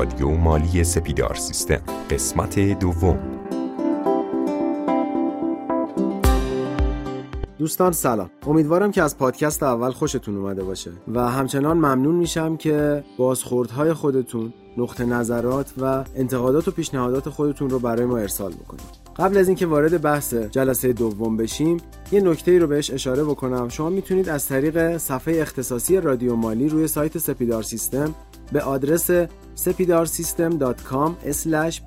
رادیو مالی سپیدار سیستم. قسمت دوم. دوستان سلام. امیدوارم که از پادکست اول خوشتون اومده باشه و همچنان ممنون میشم که بازخوردهای خودتون نقطه نظرات و انتقادات و پیشنهادات خودتون رو برای ما ارسال بکنید. قبل از اینکه وارد بحث جلسه دوم بشیم یه نکته ای رو بهش اشاره بکنم. شما می‌تونید از طریق صفحه اختصاصی رادیو مالی روی سایت سپیدار سیستم به آدرس sepidarsystem.com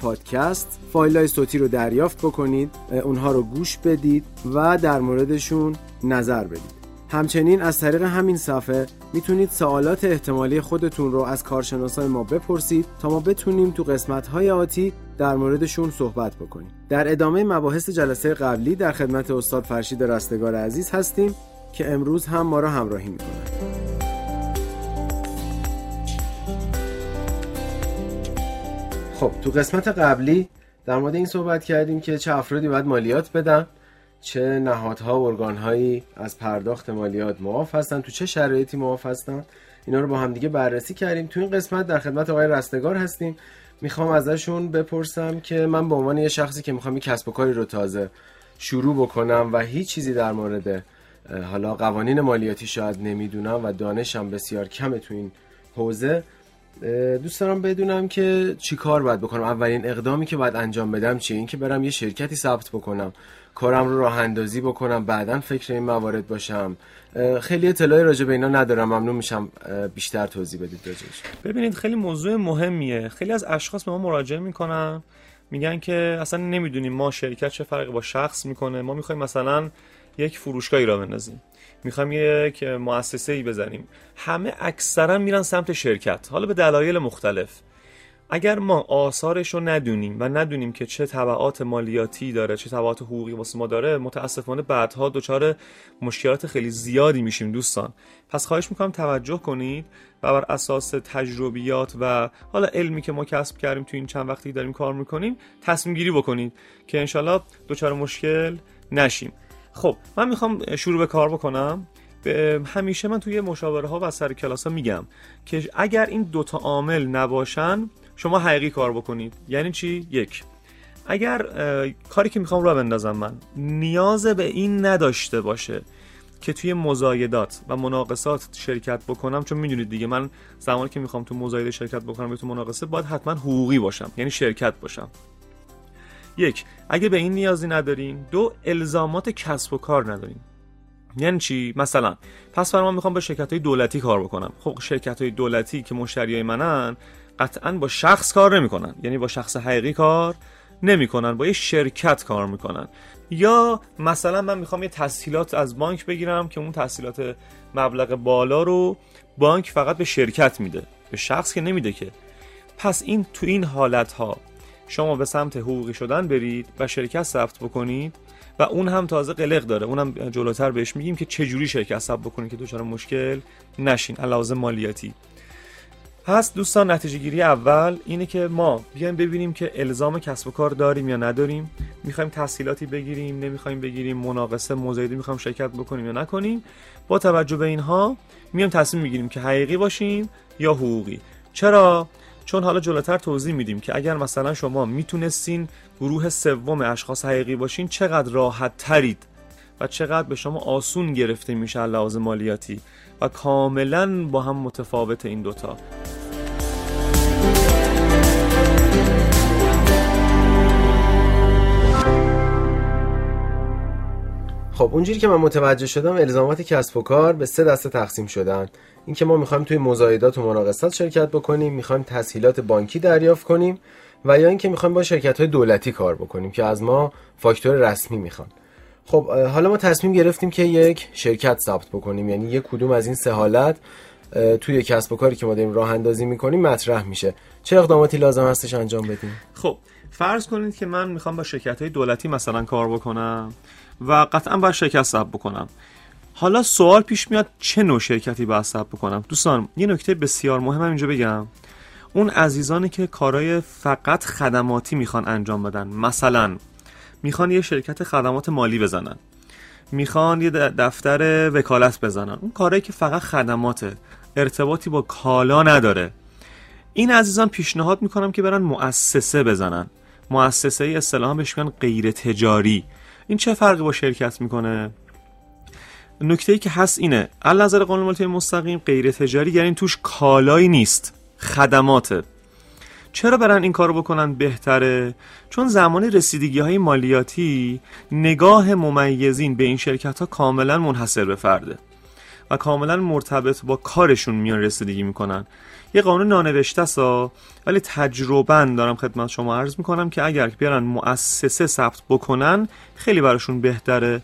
podcast فایل های صوتی رو دریافت بکنید اونها رو گوش بدید و در موردشون نظر بدید. همچنین از طریق همین صفحه می‌تونید سوالات احتمالی خودتون رو از کارشناسای ما بپرسید تا ما بتونیم تو قسمت های آتی در موردشون صحبت بکنیم. در ادامه مباحث جلسه قبلی در خدمت استاد فرشید رستگار عزیز هستیم که امروز هم ما را همراهی می‌کنند خب تو قسمت قبلی در مورد این صحبت کردیم که چه افرادی باید مالیات بدن. چه نهادها و ارگانهایی از پرداخت مالیات معاف هستن تو چه شرایطی معاف هستن؟ اینا رو با هم دیگه بررسی کردیم. تو این قسمت در خدمت آقای رستگار هستیم. می‌خوام ازشون بپرسم که من به عنوان یه شخصی که می‌خوام یه کسب و کاری رو تازه شروع بکنم و هیچ چیزی در مورد حالا قوانین مالیاتی شاید نمی‌دونم و دانشم بسیار کمه تو این حوزه دوست دارم بدونم که چی کار باید بکنم. اولین اقدامی که باید انجام بدم چیه؟ این که برم یه شرکتی ثبت بکنم. کارم رو راه اندازی بکنم بعدا فکر این موارد باشم. خیلی اطلاعی راجع به اینا ندارم. ممنون میشم. بیشتر توضیح بدید راجعش ببینید خیلی موضوع مهمیه. خیلی از اشخاص به ما مراجعه می‌کنن. میگن که اصلا نمی‌دونیم ما شرکت چه فرقی با شخص می‌کنه. ما می‌خوایم مثلا یک فروشگاهی را بندازیم. می‌خوایم یک مؤسسه ای بزنیم. همه اکثرا میرن سمت شرکت. حالا به دلایل مختلف. اگر ما آثارش رو ندونیم و ندونیم که چه طبعات مالیاتی داره چه طبعات حقوقی واسه ما داره متاسفانه بعدها دچار مشکلات خیلی زیادی میشیم دوستان. پس خواهش می‌کنم توجه کنید و بر اساس تجربیات و حالا علمی که ما کسب کردیم تو این چند وقتی داریم کار می‌کنیم تصمیم گیری بکنید که انشالله دچار مشکل نشیم. خب من می‌خوام شروع به کار بکنم. همیشه من توی مشاوره ها و سر کلاس ها میگم که اگر این دوتا عامل نباشن شما حقیقی کار بکنید. یعنی چی؟ یک اگر کاری که می‌خوام را بندازم من نیاز به این نداشته باشه که توی مزایدات و مناقصات شرکت بکنم چون می‌دونید دیگه من زمانی که می‌خوام تو مزایده شرکت بکنم یا تو مناقصه باید حتما حقوقی باشم. یعنی شرکت باشم. یک اگه به این نیازی ندارین. دو الزامات کسب و کار ندارین. یعنی چی؟ مثلا پس من می‌خوام با شرکت های دولتی کار بکنم. خب شرکت های دولتی که مشتریای منن قطعا با شخص کار نمی‌کنن. یعنی با شخص حقیقی کار نمی‌کنن. با یه شرکت کار می‌کنن. یا مثلا من می‌خوام یه تسهیلات از بانک بگیرم که اون تسهیلات مبلغ بالا رو بانک فقط به شرکت میده. به شخص که نمیده که. پس این تو این حالت ها شما به سمت حقوقی شدن برید و شرکت ثبت بکنید و اون هم تازه قلق داره. اونم جلوتر بهش میگیم که چجوری شرکت ثبت بکنید که دچار مشکل نشین. علاوه مالیاتی. پس دوستان نتیجه گیری اول اینه که ما بیایم ببینیم که الزام کسب و کار داریم یا نداریم. می‌خوایم تحصیلاتی بگیریم نمی‌خوایم بگیریم مناقصه مزایده می‌خوایم شرکت بکنیم یا نکنیم. با توجه به اینها میایم تصمیم می‌گیریم که حقیقی باشیم یا حقوقی. چرا؟ چون حالا جلوتر توضیح میدیم که اگر مثلا شما می‌تونستین گروه سوم اشخاص حقیقی باشین چقدر راحت ترید و چقدر به شما آسون گرفته میشه لحاظ مالیاتی و کاملا با هم متفاوت این دوتا. خب اونجوری که من متوجه شدم الزامات کسب و کار به سه دسته تقسیم شدن. اینکه ما می‌خوایم توی مزایدات و مناقصات شرکت بکنیم می‌خوایم تسهیلات بانکی دریافت کنیم و یا اینکه می‌خوایم با شرکت های دولتی کار بکنیم که از ما فاکتور رسمی می‌خوان. خب حالا ما تصمیم گرفتیم که یک شرکت ثبت بکنیم. یعنی یک کدوم از این سه حالت توی کسب و کاری که ما داریم راه اندازی می‌کنیم مطرح میشه. چه اقداماتی لازم هستش انجام بدیم؟ خب فرض کنید که من می‌خوام با شرکت های دولتی مثلا کار بکنم. و قطعا باید شرکت ثبت بکنم. حالا سوال پیش میاد چه نوع شرکتی باید ثبت بکنم؟ دوستان یه نکته بسیار مهم اینجا بگم. اون عزیزانی که کارای فقط خدماتی می‌خوان انجام بدن. مثلا می‌خوان یه شرکت خدمات مالی بزنن. می‌خوان یه دفتر وکالت بزنن. اون کارهایی که فقط خدماته. ارتباطی با کالا نداره. این عزیزان پیشنهاد می‌کنم که برن مؤسسه بزنن. مؤسسه ای اصطلاحا بهش میگن غیر تجاری این چه فرقی با شرکت می‌کنه؟ نکته ای که هست اینه از نظر قانون مالیاتی مستقیم غیر تجاری یعنی توش کالایی نیست خدماته. چرا برن این کارو بکنن بهتره؟ چون زمان رسیدگی های مالیاتی نگاه ممیزین به این شرکت ها کاملا منحصر به فرده. و کاملا مرتبط با کارشون میان رسیدگی می‌کنن. یه قانون نانوشته سا ولی تجربا دارم خدمت شما عرض می‌کنم که اگر بیارن مؤسسه ثبت بکنن خیلی براشون بهتره.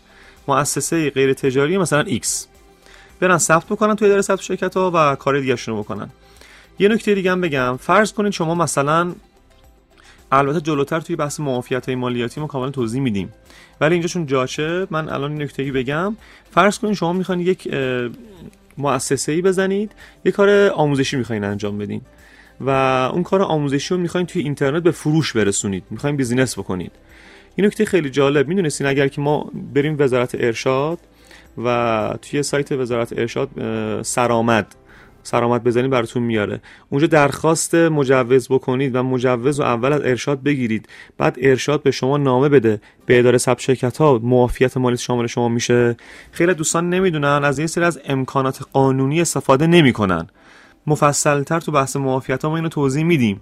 مؤسسه غیر تجاری مثلا X. برن ثبت بکنن توی اداره ثبت شرکت ها و کار دیگه بکنن. یه نکته دیگه هم بگم. فرض کنید شما مثلا البته جلوتر توی بحث معافیت های مالیاتی ما کاملا توضیح میدیم. ولی اینجا چون جاچه من الان نکته بگم. فرض کنید شما می‌خواین یک مؤسسه ای بزنید یک کار آموزشی می‌خواین انجام بدین و اون کار آموزشی رو می‌خواین توی اینترنت به فروش برسونید می‌خواین بیزینس بکنید. این نکته خیلی جالب می‌دونستین اگر که ما بریم وزارت ارشاد و توی سایت وزارت ارشاد سرآمد سرآمد بزنید براتون میاره. اونجا درخواست مجوز بکنید و مجوز رو اول از ارشاد بگیرید. بعد ارشاد به شما نامه بده. به اداره ثبت شرکت ها معافیت مالی شامل شما میشه. خیلی دوستان نمی‌دونن از این سری از امکانات قانونی استفاده نمی‌کنن. مفصلتر تو بحث معافیت ها ما اینو توضیح میدیم.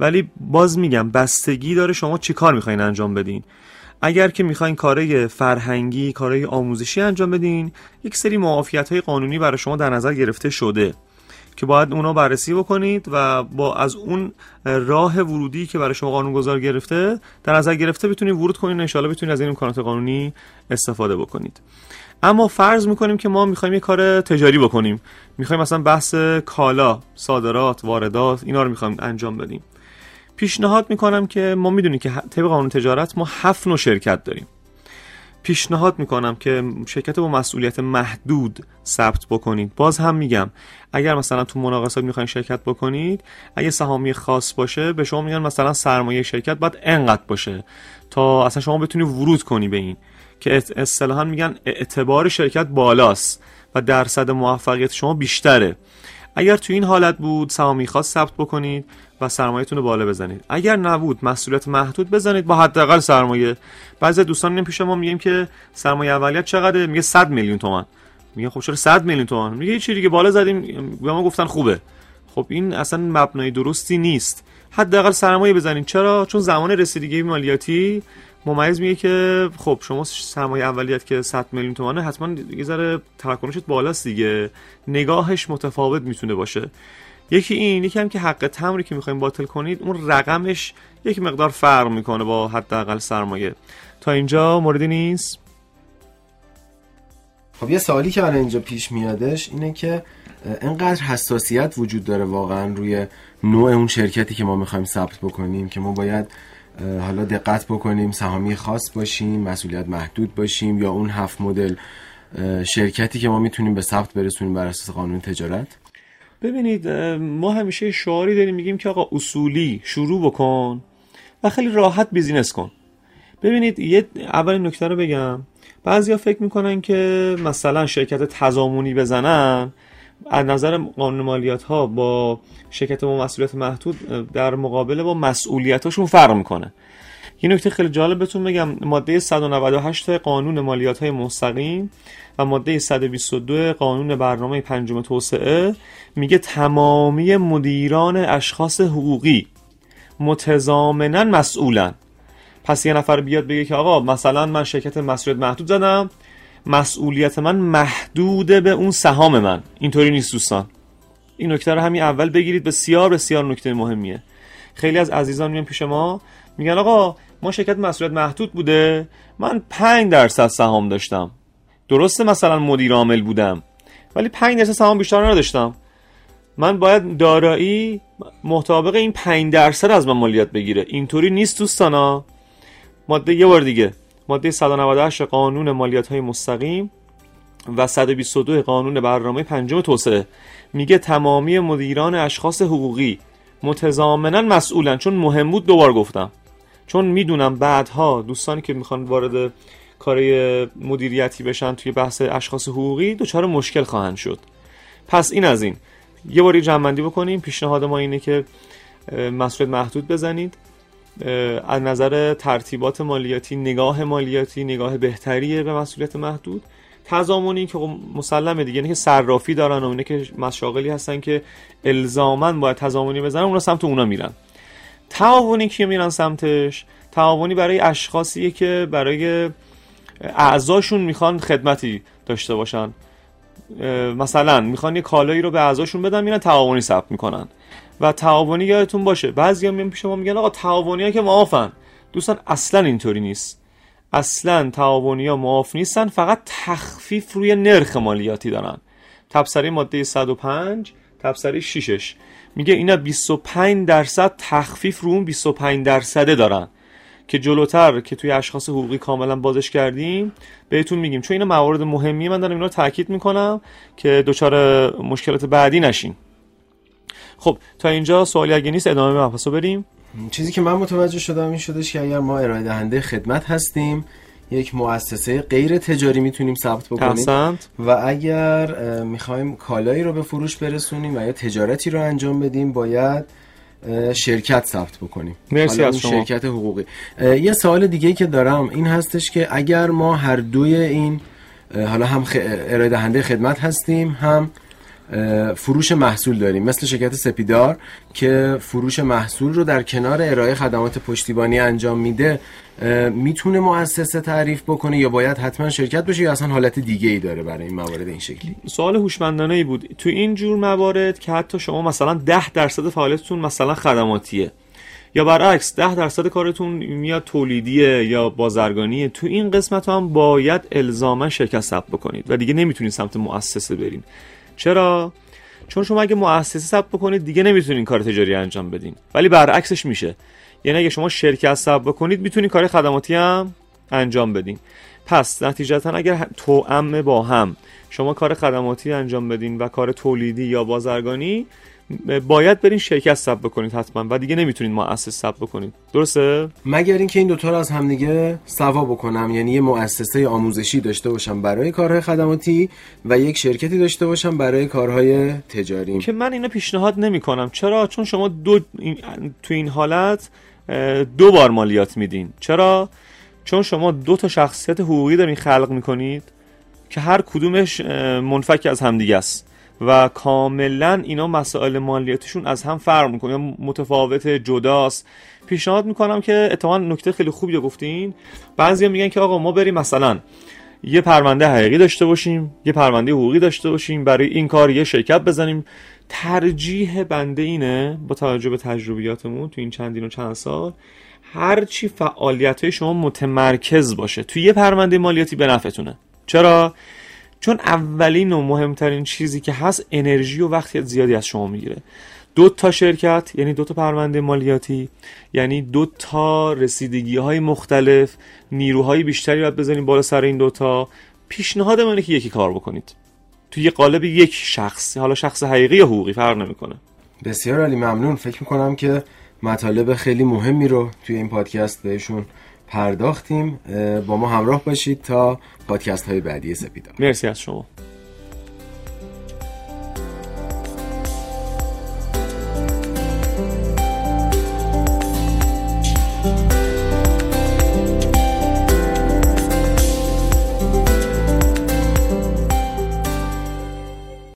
ولی باز میگم بستگی داره شما چی کار می‌خواین انجام بدین. اگر که می‌خواین کارهای فرهنگی کارهای آموزشی انجام بدین یک سری معافیت های قانونی برای شما در نظر گرفته شده. که باید اونا بررسی بکنید و با از اون راه ورودی که برای شما قانون گذار گرفته در نظر گرفته بتونید ورود کنید ان بتونید از این امکانات قانونی استفاده بکنید. اما فرض می‌کنیم که ما می‌خوایم یه کار تجاری بکنیم. می‌خوایم مثلا بحث کالا صادرات واردات اینا رو می‌خوایم انجام بدیم. پیشنهاد می‌کنم که ما می‌دونیم که طبق قانون تجارت ما هفت نوع شرکت داریم. پیشنهاد می‌کنم که شرکت با مسئولیت محدود ثبت بکنید. باز هم میگم اگر مثلا تو مناقصات می‌خواین شرکت بکنید اگه سهامی خاص باشه به شما میگن مثلا سرمایه شرکت باید انقدر باشه تا اصلا شما بتونی ورود کنی به این. که اصطلاحا میگن اعتبار شرکت بالاست و درصد موفقیت شما بیشتره. اگر تو این حالت بود سهامی خاص ثبت بکنید و سرمایهتون رو بالا بزنید. اگر نبود مسئولیت محدود بزنید با حداقل سرمایه. بعضی دوستان میگن پیش ما میگیم که سرمایه اولیت چقدره؟ میگه 100 میلیون تومان. میگه خب چرا 100 میلیون تومان؟ میگه چی دیگه؟ بالا زدیم به ما گفتن خوبه. خب این اصلا مبنای درستی نیست. حداقل سرمایه بزنید. چرا؟ چون زمان رسیدگی مالیاتی ممیز میگه که خب شما سرمایه اولیت که 100 میلیون تومانه حتما یه ذره تراکنشت بالاست دیگه. نگاهش متفاوت می‌تونه باشه. یکی این یکی هم که حق تمری که می‌خوایم باطل کنید اون رقمش یک مقدار فرق می‌کنه با حداقل سرمایه. تا اینجا موردی نیست؟ خب یه سوالی که الان اینجا پیش میادش اینه که انقدر حساسیت وجود داره واقعا روی نوع اون شرکتی که ما می‌خوایم ثبت بکنیم که ما باید حالا دقت بکنیم سهامی خاص باشیم مسئولیت محدود باشیم یا اون هفت مدل شرکتی که ما می‌تونیم به ثبت برسونیم بر اساس قانون تجارت؟ ببینید ما همیشه شعاری داریم میگیم که آقا اصولی شروع بکن و خیلی راحت بیزینس کن. ببینید یه اول نکته رو بگم. بعضیا فکر می‌کنن که مثلا شرکت تضامنی بزنن از نظر قانون مالیات ها با شرکت با مسئولیت محدود در مقابله با مسئولیتاشون فرق می‌کنه. یه نکته خیلی جالب بهتون بگم ماده 198 قانون مالیات های مستقیم و ماده 122 قانون برنامه پنجم توسعه میگه تمامی مدیران اشخاص حقوقی متضامنا مسئولن. پس یه نفر بیاد بگه که آقا مثلا من شرکت مسئولیت محدود زدم مسئولیت من محدوده به اون سهام من. اینطوری نیست دوستان. این نکته رو همین اول بگیرید. بسیار بسیار نکته مهمیه. خیلی از عزیزان میان پیش ما میگن آقا ما شرکت مسئولیت محدود بوده. من 5 درصد سهام داشتم. درسته مثلا مدیر عامل بودم ولی 5 درصد سهام بیشتر نداشتم. من باید دارایی مطابق این 5 درصد از من مالیات بگیره. اینطوری نیست دوستانا. ماده یه بار دیگه ماده 198 قانون مالیات های مستقیم و 122 قانون برنامه پنجم توسعه. میگه تمامی مدیران اشخاص حقوقی متضامنا مسئولن چون مهم بود دوبار گفتم. چون می‌دونم بعدها دوستانی که می‌خوان وارد کار مدیریتی بشن توی بحث اشخاص حقوقی دچار مشکل خواهند شد. پس این از این. یه باری جمعندی بکنیم. پیشنهاد ما اینه که مسئولیت محدود بزنید. از نظر ترتیبات مالیاتی نگاه مالیاتی نگاه بهتریه به مسئولیت محدود. تضامنی که خب مسلمه دیگه که صرافی دارن و اینه که مشاغلی هستن که الزاما باید تضامنی بزنن اونا سمت اونا میرن. تعاونی که میرن سمتش؟ تعاونی برای اشخاصیه که برای اعضاشون می‌خوان خدمتی داشته باشن. مثلا می‌خوان یه کالایی رو به اعضاشون بدن میرن تعاونی ثبت می‌کنن. و تعاونی یادتون باشه بعضیا میان پیش ما میگن آقا تعاونی ها که معافن. دوستان اصلا اینطوری نیست. اصلا تعاونی ها معاف نیستن فقط تخفیف روی نرخ مالیاتی دارن. تبصره ماده 105 تبصره 6 میگه اینا 25 درصد تخفیف رو اون 25 درصده دارن. که جلوتر که توی اشخاص حقوقی کاملا بازش کردیم بهتون میگیم. چون اینا موارد مهمی من دارم اینا رو تاکید می‌کنم که دچار مشکلات بعدی نشین. خب تا اینجا سوالی اگه نیست ادامه مبحثو بریم. چیزی که من متوجه شدم این شدش که اگر ما ارائه دهنده خدمت هستیم یک مؤسسه غیر تجاری می‌تونیم ثبت بکنیم. و اگر می‌خوایم کالایی رو به فروش برسونیم و یا تجارتی رو انجام بدیم باید شرکت ثبت بکنیم. مرسی از شما. شرکت حقوقی. یه سوال دیگه که دارم این هستش که اگر ما هر دوی این حالا هم ارائه دهنده خدمت هستیم هم فروش محصول داریم مثل شرکت سپیدار که فروش محصول رو در کنار ارائه خدمات پشتیبانی انجام میده می‌تونه مؤسسه تعریف بکنه یا باید حتما شرکت بشه یا اصلا حالت دیگه ای داره برای این موارد این شکلی؟ سوال هوشمندانه ای بود. تو این جور موارد که حتی شما مثلا 10 درصد فعالیتتون مثلا خدماتیه یا برعکس 10 درصد کارتون میاد تولیدیه یا بازرگانیه تو این قسمت هم باید الزاما شرکت ثبت بکنید و دیگه نمی‌تونید سمت مؤسسه برین. چرا؟ چون شما اگه مؤسسه ثبت بکنید دیگه نمی‌تونین کار تجاری انجام بدین. ولی برعکسش میشه. یعنی اگه شما شرکت ثبت بکنید می‌تونید کار خدماتی هم انجام بدین. پس نتیجتا اگر توأم با هم شما کار خدماتی انجام بدین و کار تولیدی یا بازرگانی باید برین شرکت ثبت بکنید حتما و دیگه نمی‌تونید مؤسسه ثبت بکنید. درسته؟ مگر اینکه این دوتا رو از همدیگه سوا بکنم یعنی یه مؤسسه آموزشی داشته باشم برای کارهای خدماتی و یک شرکتی داشته باشم برای کارهای تجاری. که من اینو پیشنهاد نمی کنم چرا؟ چون شما دو تو این حالت دو بار مالیات میدین. چرا؟ چون شما دو تا شخصیت حقوقی دارین خلق می‌کنید که هر کدومش منفک از همدیگه است. و کاملا اینا مسائل مالیاتشون از هم فرق می‌کنه. متفاوت جداست. پیشنهاد می‌کنم که اتفاقا نکته خیلی خوبی گفتین. بعضیا میگن که آقا ما بریم مثلا یه پرونده حقیقی داشته باشیم یه پرونده حقوقی داشته باشیم برای این کار یه شرکت بزنیم. ترجیح بنده اینه با توجه به تجربیاتمون تو این چندین و چند سال هرچی فعالیت های شما متمرکز باشه توی یه پرونده مالیاتی به نفعتونه. چرا؟ چون اولین و مهمترین چیزی که هست انرژی و وقتی زیادی از شما می‌گیره. دو تا شرکت یعنی دو تا پرونده مالیاتی یعنی دو تا رسیدگی های مختلف نیروهای بیشتری باید بزنیم بالا سر این دوتا پیشنهاد منه که یکی کار بکنید. توی قالب یک شخص حالا شخص حقیقی یا حقوقی فرق نمی‌کنه. بسیار علی ممنون. فکر می‌کنم که مطالب خیلی مهمی رو توی این پادکست بهشون پرداختیم. با ما همراه باشید تا پادکست های بعدی سپیدار مرسی از شما.